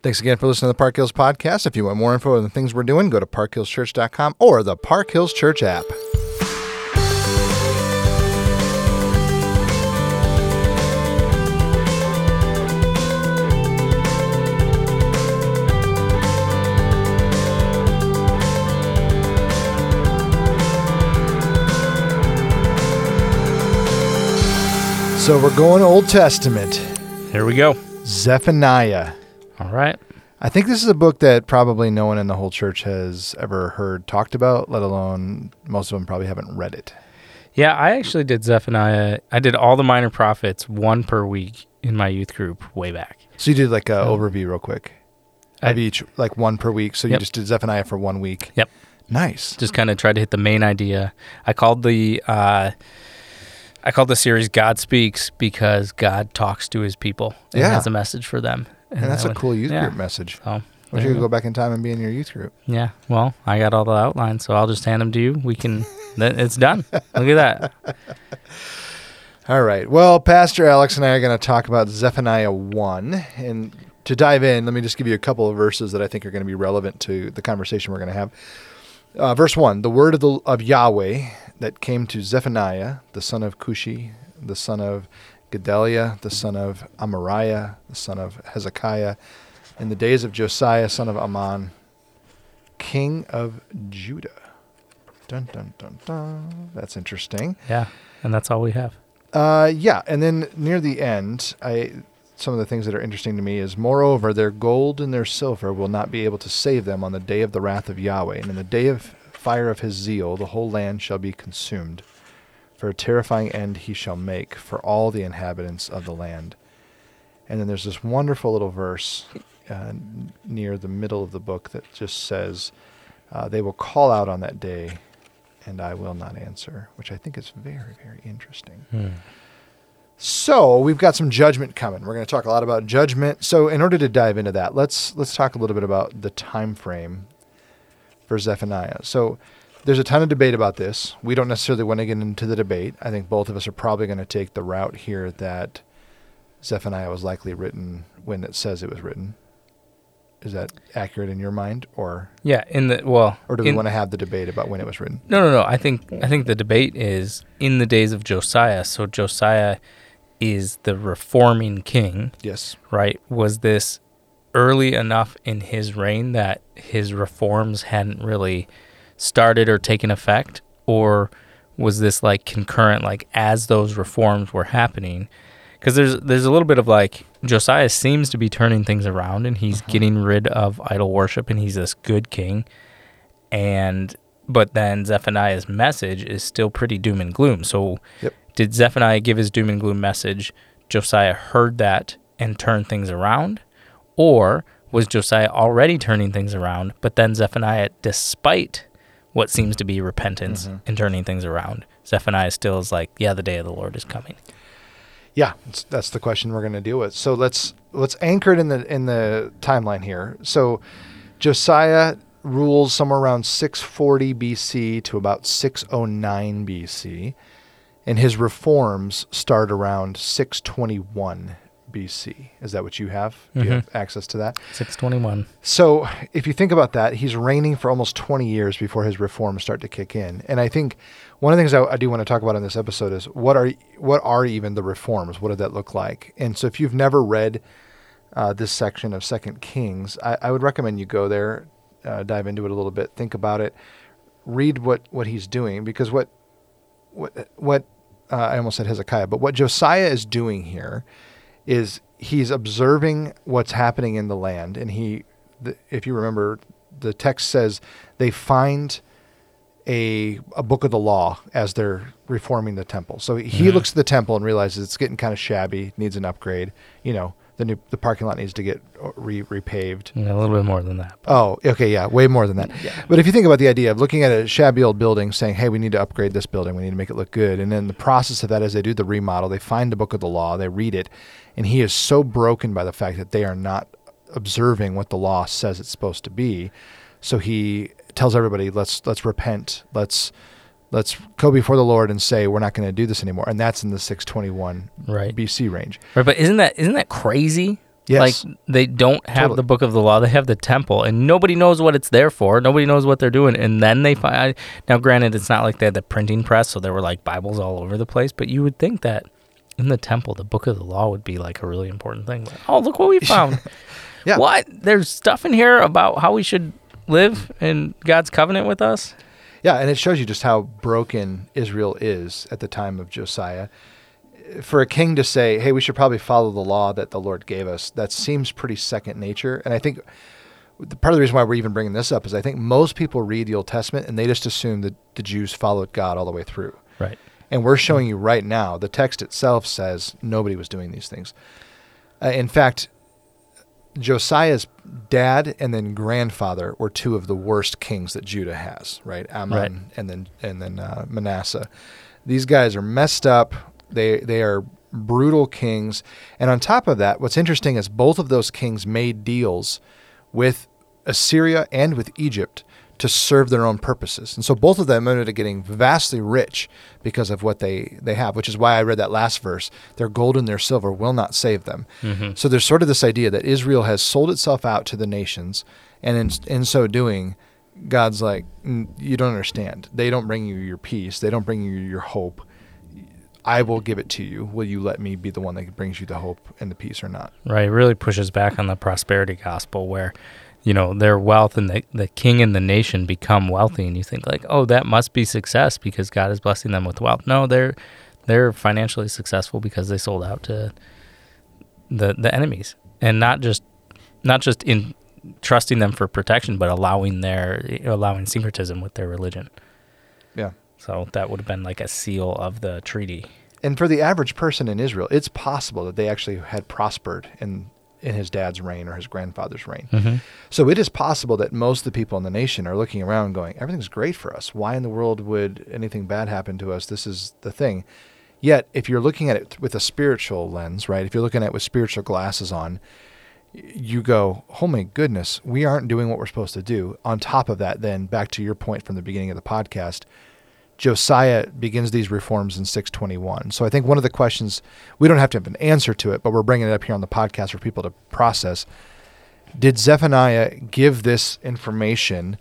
Thanks again for listening to the Park Hills Podcast. If you want more info on the things we're doing, go to parkhillschurch.com or the Park Hills Church app. So we're going Old Testament. Here we go. Zephaniah. All right. I think this is a book that probably no one in the whole church has ever heard talked about, let alone most of them probably haven't read it. Yeah, I actually did Zephaniah. I did all the minor prophets one per week in my youth group way back. So you did like an So- overview real quick I- of each, like one per week. So you Yep. just did Zephaniah for one week. Yep. Nice. Just kind of tried to hit the main idea. I called the uh, I called the series "God Speaks" because God talks to His people and Yeah. has a message for them. And that's a cool youth yeah. group message. So Wish you could go. go back in time and be in your youth group. yeah, well, I got all the outlines, so I'll just hand them to you. We can. Then it's done. Look at that. All right. Well, Pastor Alex and I are going to talk about Zephaniah 1. And to dive in, let me just give you a couple of verses that I think are going to be relevant to the conversation we're going to have. Uh, verse 1 The word of, the, of Yahweh that came to Zephaniah, the son of Cushi, the son of Gedaliah, the son of Amariah, the son of Hezekiah, in the days of Josiah, son of Amon, king of Judah. Dun, dun, dun, dun. That's interesting. Yeah, and that's all we have. Uh, yeah, and then near the end, I some of the things that are interesting to me is moreover their gold and their silver will not be able to save them on the day of the wrath of Yahweh, and in the day of fire of his zeal the whole land shall be consumed. For a terrifying end he shall make for all the inhabitants of the land. And then there's this wonderful little verse uh, near the middle of the book that just says, uh, "They will call out on that day, and I will not answer," which I think is very, very interesting. So we've got some judgment coming. We're going to talk a lot about judgment. So in order to dive into that, let's let's talk a little bit about the time frame for Zephaniah. So there's a ton of debate about this. We don't necessarily want to get into the debate. I think both of us are probably going to take the route here that Zephaniah was likely written when it says it was written. Is that accurate in your mind, or Yeah, in the well, or do we in- want to have the debate about when it was written? No, no, no. I think I think the debate is in the days of Josiah. So Josiah is the reforming king, Yes. right? Was this early enough in his reign that his reforms hadn't really started or taken effect or was this like concurrent like as those reforms were happening? Cuz there's there's a little bit of like Josiah seems to be turning things around and he's mm-hmm. getting rid of idol worship and he's this good king and but then Zephaniah's message is still pretty doom and gloom. So Yep. did Zephaniah give his doom and gloom message? Josiah heard that and turned things around, or was Josiah already turning things around? But then Zephaniah, despite what seems to be repentance Mhm. and turning things around, Zephaniah still is like, "Yeah, the day of the Lord is coming." Yeah, that's, that's the question we're going to deal with. So let's let's anchor it in the in the timeline here. So Josiah rules somewhere around 640 BC to about 609 BC, and his reforms start around 621 BC. Is that what you have? Do you have access to that? Six twenty-one. So, if you think about that, he's reigning for almost 20 years before his reforms start to kick in. And I think one of the things I, I do want to talk about in this episode is what are what are even the reforms? What did that look like? And so, if you've never read uh, this section of Second Kings, I, I would recommend you go there, uh, dive into it a little bit, think about it, read what what he's doing, because what what what uh, I almost said Hezekiah, but what Josiah is doing here is he's observing what's happening in the land, and he, the, if you remember, the text says they find a a book of the law as they're reforming the temple. So he Mhm. looks at the temple and realizes it's getting kind of shabby, needs an upgrade. You know, the new the parking lot needs to get uh, re repaved. Yeah, a little bit more than that. Oh, okay, yeah, way more than that. Yeah. But if you think about the idea of looking at a shabby old building, saying, "Hey, we need to upgrade this building. We need to make it look good," and then the process of that, as they do the remodel, they find the book of the law, they read it, and he is so broken by the fact that they are not observing what the law says it's supposed to be. So he tells everybody, "Let's let's repent. Let's let's go before the Lord and say we're not going to do this anymore." And that's in the 621 Right. BC range. Right, but isn't that isn't that crazy? Yes. Like they don't have Totally. the book of the law; they have the temple, and nobody knows what it's there for. Nobody knows what they're doing, and then they find. Now, granted, it's not like they had the printing press, so there were like Bibles all over the place. But you would think that in the temple, the book of the law would be like a really important thing. Like, oh, look what we found! Yeah. What? There's stuff in here about how we should live in God's covenant with us. Yeah, and it shows you just how broken Israel is at the time of Josiah. For a king to say, "Hey, we should probably follow the law that the Lord gave us," that seems pretty second nature. And I think the part of the reason why we're even bringing this up is I think most people read the Old Testament and they just assume that the Jews followed God all the way through. Right. And we're showing you right now, the text itself says nobody was doing these things. Uh, in fact, Josiah's dad and then grandfather were two of the worst kings that Judah has, right? Amon Right. and then and then uh, Manasseh. These guys are messed up. They they are brutal kings. And on top of that, what's interesting is both of those kings made deals with Assyria and with Egypt to serve their own purposes. And so both of them ended up getting vastly rich because of what they, they have, which is why I read that last verse. Their gold and their silver will not save them. So there's sort of this idea that Israel has sold itself out to the nations, and in, in so doing, God's like, "Mm, you don't understand. They don't bring you your peace. They don't bring you your hope. I will give it to you. Will you let me be the one that brings you the hope and the peace or not? Right. It really pushes back on the prosperity gospel where, you know, their wealth and the, the king and the nation become wealthy and you think like, oh, that must be success because God is blessing them with wealth. No, they're they're financially successful because they sold out to the the enemies. And not just not just in trusting them for protection, but allowing their allowing syncretism with their religion. Yeah. So that would have been like a seal of the treaty. And for the average person in Israel, it's possible that they actually had prospered in in his dad's reign or his grandfather's reign. Mm-hmm. So it is possible that most of the people in the nation are looking around going, everything's great for us. Why in the world would anything bad happen to us? This is the thing. Yet, if you're looking at it with a spiritual lens, right? If you're looking at it with spiritual glasses on, you go, oh my goodness, we aren't doing what we're supposed to do. On top of that, then back to your point from the beginning of the podcast, Josiah begins these reforms in 621. So I think one of the questions, we don't have to have an answer to it, but we're bringing it up here on the podcast for people to process. Did Zephaniah give this information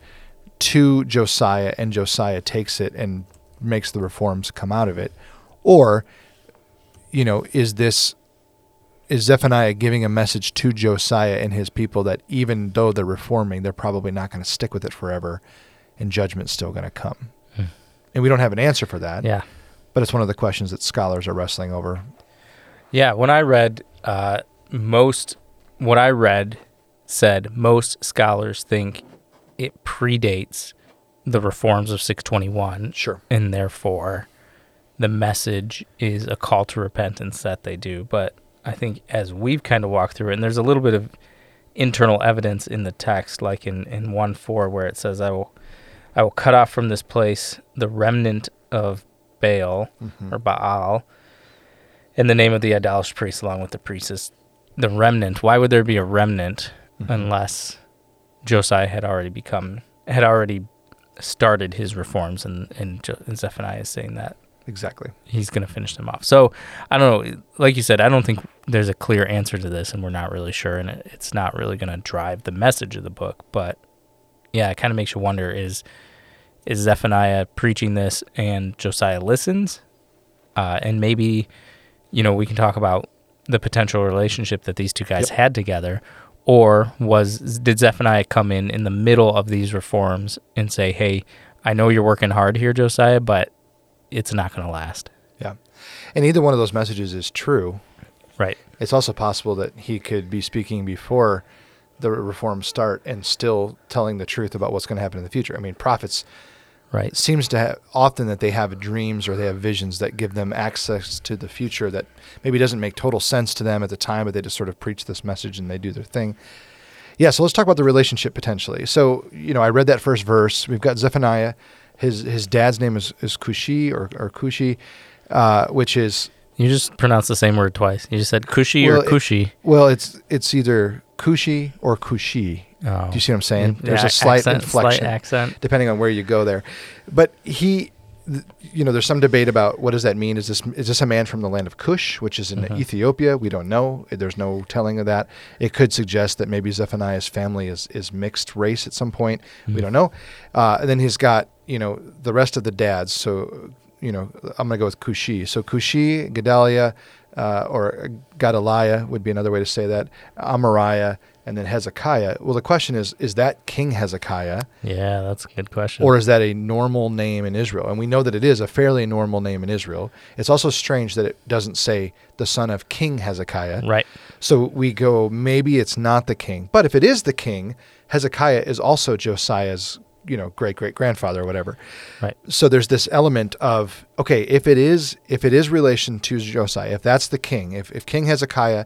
to Josiah and Josiah takes it and makes the reforms come out of it? Or, you know, is this is Zephaniah giving a message to Josiah and his people that even though they're reforming, they're probably not going to stick with it forever and judgment's still going to come? And we don't have an answer for that, Yeah. but it's one of the questions that scholars are wrestling over. Yeah, when I read, uh, most what I read said most scholars think it predates the reforms of 621, Sure. and therefore the message is a call to repentance that they do. But I think as we've kind of walked through it, and there's a little bit of internal evidence in the text, like in, in 1 4, where it says, I will, I will cut off from this place the remnant of Baal Mm-hmm. or Baal in the name of the idolatrous priest along with the priestess. The remnant, why would there be a remnant Mm-hmm. unless Josiah had already become, had already started his reforms and, and, Jo- and Zephaniah is saying that Exactly. he's going to finish them off. So I don't know. Like you said, I don't think there's a clear answer to this, and we're not really sure, and it, it's not really going to drive the message of the book. But yeah, it kind of makes you wonder: is is Zephaniah preaching this, and Josiah listens, uh, and maybe you know we can talk about the potential relationship that these two guys Yep. had together. Or was did Zephaniah come in in the middle of these reforms and say, "Hey, I know you're working hard here, Josiah, but it's not going to last." Yeah. And either one of those messages is true. Right. It's also possible that he could be speaking before the reforms start and still telling the truth about what's going to happen in the future. I mean, prophets Right. seems to have often that they have dreams or they have visions that give them access to the future that maybe doesn't make total sense to them at the time, but they just sort of preach this message and they do their thing. Yeah, so let's talk about the relationship potentially. So, you know, I read that first verse. We've got Zephaniah. His his dad's name is, is Cushi or, or Cushi, uh, which is You just pronounced the same word twice. You just said cushy Well, or it- cushy. well, it's it's either Cushi or Cushi. Oh. Do you see what I'm saying? There's yeah, a slight accent, inflection. Slight accent. depending on where you go there. But he, th- you know, there's some debate about what does that mean. Is this is this a man from the land of Cush, which is in Mhm. Ethiopia? We don't know. There's no telling of that. It could suggest that maybe Zephaniah's family is is mixed race at some point. We Mhm. don't know. Uh, and then he's got you know the rest of the dads. So you know, I'm gonna go with Cushi. So Cushi, Gedaliah, uh, or Gedaliah would be another way to say that. Amariah, and then Hezekiah. Well, the question is: Is that King Hezekiah? Yeah, that's a good question. Or is that a normal name in Israel? And we know that it is a fairly normal name in Israel. It's also strange that it doesn't say the son of King Hezekiah. right. So we go, maybe it's not the king. But if it is the king, Hezekiah is also Josiah's, you know, great great grandfather or whatever. Right. So there's this element of okay, if it is if it is relation to Josiah, if that's the king, if, if King Hezekiah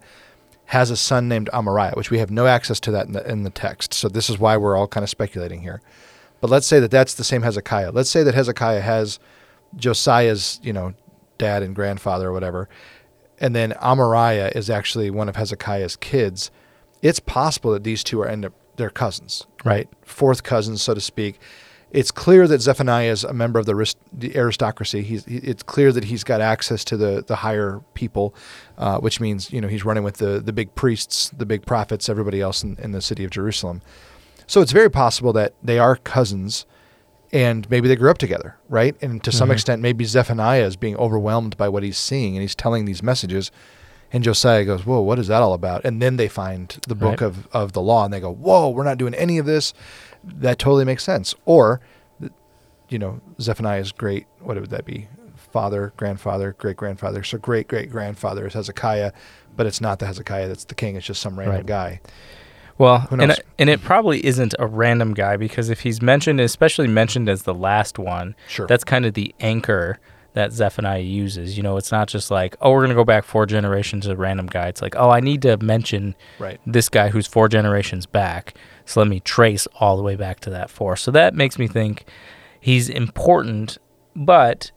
has a son named Amariah, which we have no access to that in the, in the text. So this is why we're all kind of speculating here. But let's say that that's the same Hezekiah. Let's say that Hezekiah has Josiah's, you know, dad and grandfather or whatever, and then Amariah is actually one of Hezekiah's kids. It's possible that these two are end up they're cousins, right? Fourth cousins, so to speak. It's clear that Zephaniah is a member of the, aristocracy. He's, he, it's clear that he's got access to the, the higher people, uh, which means you know he's running with the, the big priests, the big prophets, everybody else in, in the city of Jerusalem. So it's very possible that they are cousins, and maybe they grew up together, right? And to some Mhm. extent, maybe Zephaniah is being overwhelmed by what he's seeing, and he's telling these messages. And Josiah goes, "Whoa, what is that all about?" And then they find the book Right. of, of the law, and they go, "Whoa, we're not doing any of this." That totally makes sense. Or, you know, Zephaniah's great. What would that be? Father, grandfather, great grandfather. So great great grandfather is Hezekiah, but it's not the Hezekiah that's the king. It's just some random Right. guy. Well, and it, and it probably isn't a random guy because if he's mentioned, especially mentioned as the last one, Sure. that's kind of the anchor that Zephaniah uses. You know, it's not just like, oh, we're going to go back four generations a random guy. It's like, oh, I need to mention right. this guy who's four generations back. So let me trace all the way back to that four. So that makes me think he's important, but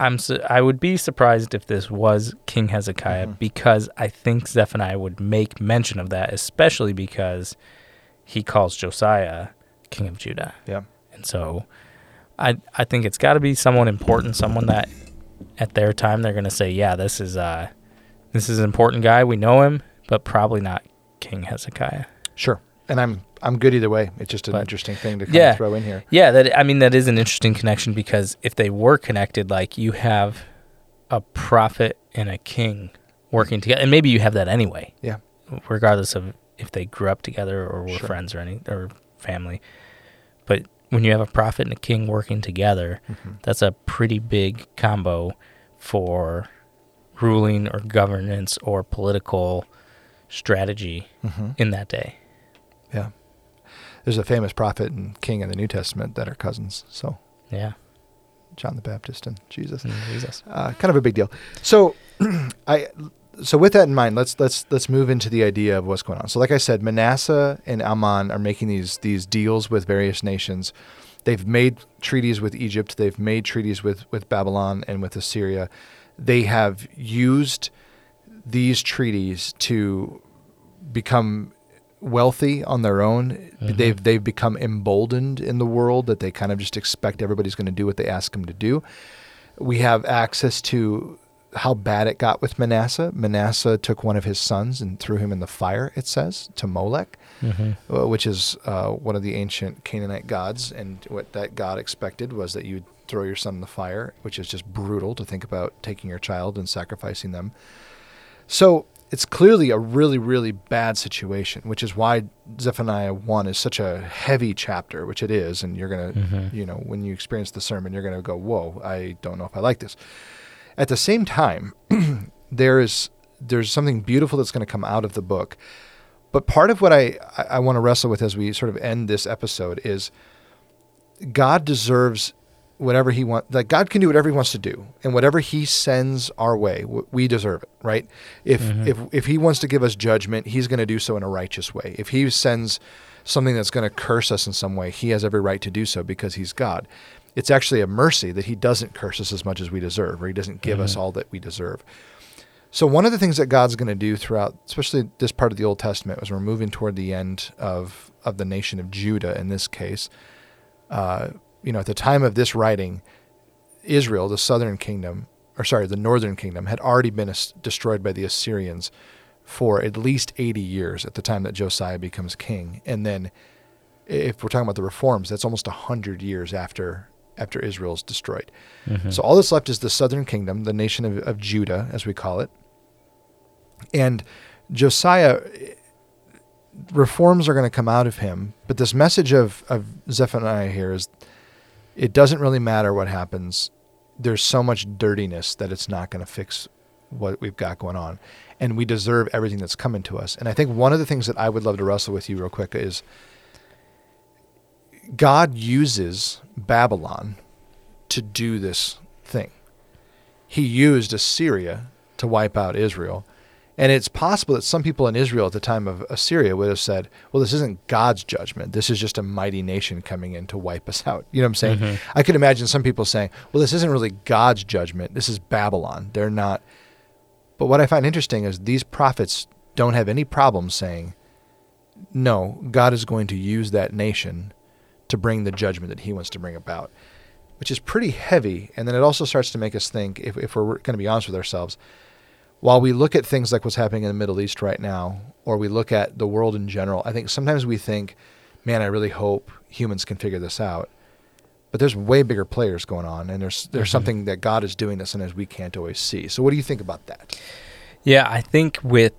I'm su- I would be surprised if this was King Hezekiah Mhm. because I think Zephaniah would make mention of that, especially because he calls Josiah king of Judah. Yeah. And so I I think it's got to be someone important, someone that at their time they're going to say, yeah, this is uh this is an important guy. We know him, but probably not King Hezekiah. Sure. And I'm I'm good either way. It's just an But- interesting thing to kind Yeah. of throw in here. Yeah, that I mean that is an interesting connection because if they were connected, like you have a prophet and a king working together, and maybe you have that anyway. Yeah. Regardless of if they grew up together or were Sure. friends or any or family, but when you have a prophet and a king working together, Mhm. that's a pretty big combo for ruling or governance or political strategy Mhm. in that day. Yeah. There's a famous prophet and king in the New Testament that are cousins. So Yeah. John the Baptist and Jesus. Mm, Jesus. Uh, kind of a big deal. So I so with that in mind, let's let's let's move into the idea of what's going on. So like I said, Manasseh and Amon are making these these deals with various nations. They've made treaties with Egypt, they've made treaties with with Babylon and with Assyria. They have used these treaties to become wealthy on their own. Mhm. They've they've become emboldened in the world that they kind of just expect everybody's going to do what they ask them to do. We have access to how bad it got with Manasseh. Manasseh took one of his sons and threw him in the fire. It says to Molech, hmm uh, which is uh, one of the ancient Canaanite gods, and what that god expected was that you would throw your son in the fire, which is just brutal to think about taking your child and sacrificing them. So it's clearly a really, really bad situation, which is why Zephaniah 1 is such a heavy chapter, which it is. And you're going to, Mhm. you know, when you experience the sermon, you're going to go, whoa, I don't know if I like this. At the same time, there is there's something beautiful that's going to come out of the book. But part of what I, I, I want to wrestle with as we sort of end this episode is God deserves whatever he wants. Like God can do whatever he wants to do, and whatever he sends our way, we deserve it, right? If Mhm. if if he wants to give us judgment, he's going to do so in a righteous way. If he sends something that's going to curse us in some way, he has every right to do so because he's God. It's actually a mercy that he doesn't curse us as much as we deserve, or he doesn't give us Mhm. all that we deserve. So one of the things that God's going to do throughout, especially this part of the Old Testament, as we're moving toward the end of of the nation of Judah in this case, uh, you know, at the time of this writing, Israel, the southern kingdom, or sorry, the northern kingdom, had already been as- destroyed by the Assyrians for at least 80 years at the time that Josiah becomes king. And then, if we're talking about the reforms, that's almost 100 years after after Israel's destroyed. Mhm. So all that's left is the southern kingdom, the nation of, of Judah, as we call it. And Josiah, reforms are going to come out of him. But this message of, of Zephaniah here is it doesn't really matter what happens. There's so much dirtiness that it's not going to fix what we've got going on. And we deserve everything that's coming to us. And I think one of the things that I would love to wrestle with you real quick is God uses Babylon to do this thing. He used Assyria to wipe out Israel. And it's possible that some people in Israel at the time of Assyria would have said, well, this isn't God's judgment. This is just a mighty nation coming in to wipe us out. You know what I'm saying? Mhm. I could imagine some people saying, well, this isn't really God's judgment. This is Babylon. They're not. But what I find interesting is these prophets don't have any problem saying, no, God is going to use that nation to bring the judgment that he wants to bring about, which is pretty heavy. And then it also starts to make us think, if, if we're going to be honest with ourselves, while we look at things like what's happening in the Middle East right now, or we look at the world in general, I think sometimes we think, man, I really hope humans can figure this out. But there's way bigger players going on, and there's there's Mhm. something that God is doing that sometimes we can't always see. So, what do you think about that? Yeah, I think with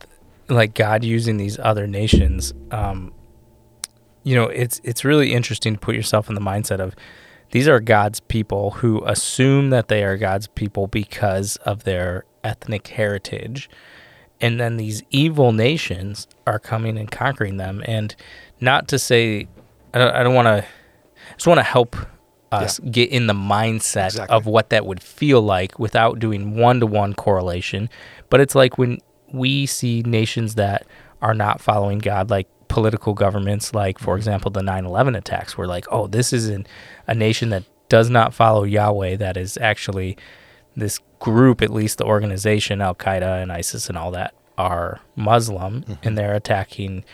like God using these other nations, um, you know, it's it's really interesting to put yourself in the mindset of these are God's people who assume that they are God's people because of their ethnic heritage. And then these evil nations are coming and conquering them. And not to say, I don't, I don't want to, I just want to help us get in the mindset Exactly. of what that would feel like without doing one to one correlation. But it's like when we see nations that are not following God, like political governments, like, for example, the 9 11 attacks, we're like, oh, this is an, a nation that does not follow Yahweh, that is actually this group, at least the organization, Al Qaeda and ISIS and all that, are Muslim mm-hmm. and they're attacking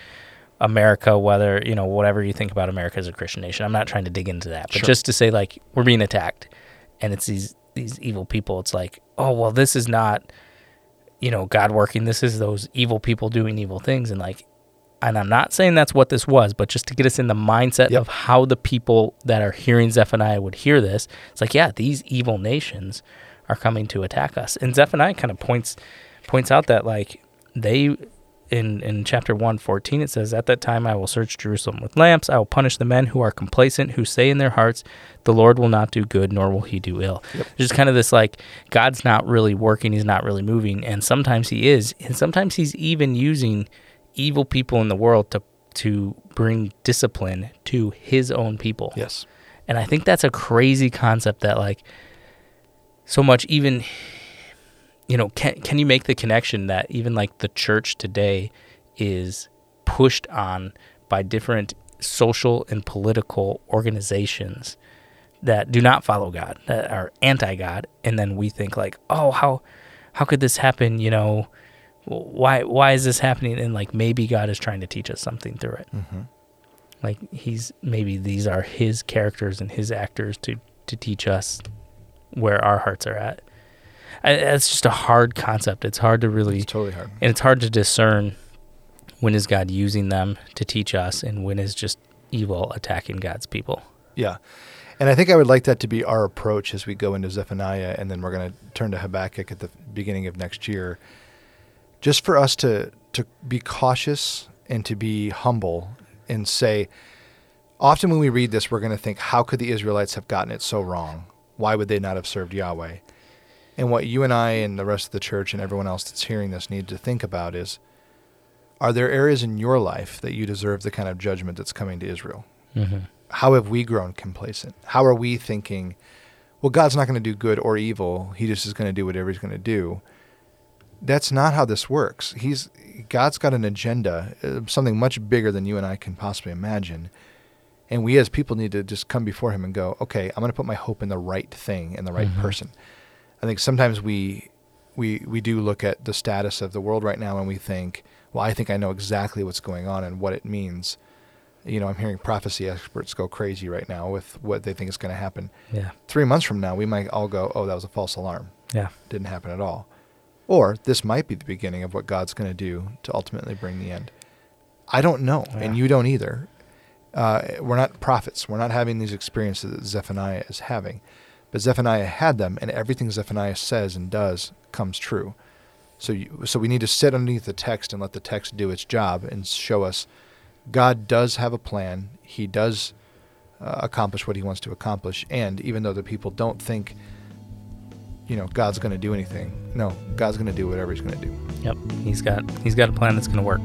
America, whether, you know, whatever you think about America as a Christian nation. I'm not trying to dig into that, but Sure. just to say, like, we're being attacked and it's these, these evil people. It's like, oh, well, this is not, you know, God working. This is those evil people doing evil things. And like, and I'm not saying that's what this was, but just to get us in the mindset Yep. of how the people that are hearing Zephaniah would hear this, it's like, yeah, these evil nations are coming to attack us. And Zephaniah kind of points points out that like they in in chapter 114 it says at that time I will search Jerusalem with lamps I will punish the men who are complacent who say in their hearts the Lord will not do good nor will he do ill. Yep. Just kind of this like God's not really working, he's not really moving and sometimes he is and sometimes he's even using evil people in the world to to bring discipline to his own people. Yes. And I think that's a crazy concept that like so much even you know, can can you make the connection that even like the church today is pushed on by different social and political organizations that do not follow God, that are anti-God, and then we think like, "Oh, how how could this happen, you know? Why why is this happening?" And like maybe God is trying to teach us something through it Mm-hmm. like he's maybe these are his characters and his actors to to teach us where our hearts are at I, it's just a hard concept it's hard to really It's totally hard. and it's hard to discern when is god using them to teach us and when is just evil attacking god's people Yeah. And I think I would like that to be our approach as we go into Zephaniah, and then we're going to turn to Habakkuk at the beginning of next year. Just for us to, to be cautious and to be humble and say, often when we read this, we're going to think, how could the Israelites have gotten it so wrong? Why would they not have served Yahweh? And what you and I and the rest of the church and everyone else that's hearing this need to think about is are there areas in your life that you deserve the kind of judgment that's coming to Israel? mm-hmm. how have we grown complacent? How are we thinking, well, God's not going to do good or evil. He just is going to do whatever he's going to do. That's not how this works. He's God's got an agenda, uh, something much bigger than you and I can possibly imagine. And we as people need to just come before him and go, okay, I'm going to put my hope in the right thing and the right Mhm. person. I think sometimes we we we do look at the status of the world right now and we think, well, I think I know exactly what's going on and what it means. You know, I'm hearing prophecy experts go crazy right now with what they think is going to happen. Yeah. Three months from now, we might all go, "Oh, that was a false alarm. Yeah. Didn't happen at all." Or this might be the beginning of what God's going to do to ultimately bring the end. I don't know, and you don't either. Uh, we're not prophets. We're not having these experiences that Zephaniah is having. But Zephaniah had them, and everything Zephaniah says and does comes true. So, you, so we need to sit underneath the text and let the text do its job and show us God does have a plan. He does uh, accomplish what he wants to accomplish. And even though the people don't think, you know, God's going to do anything, no, God's going to do whatever he's going to do. Yep. He's got he's got a plan that's going to work.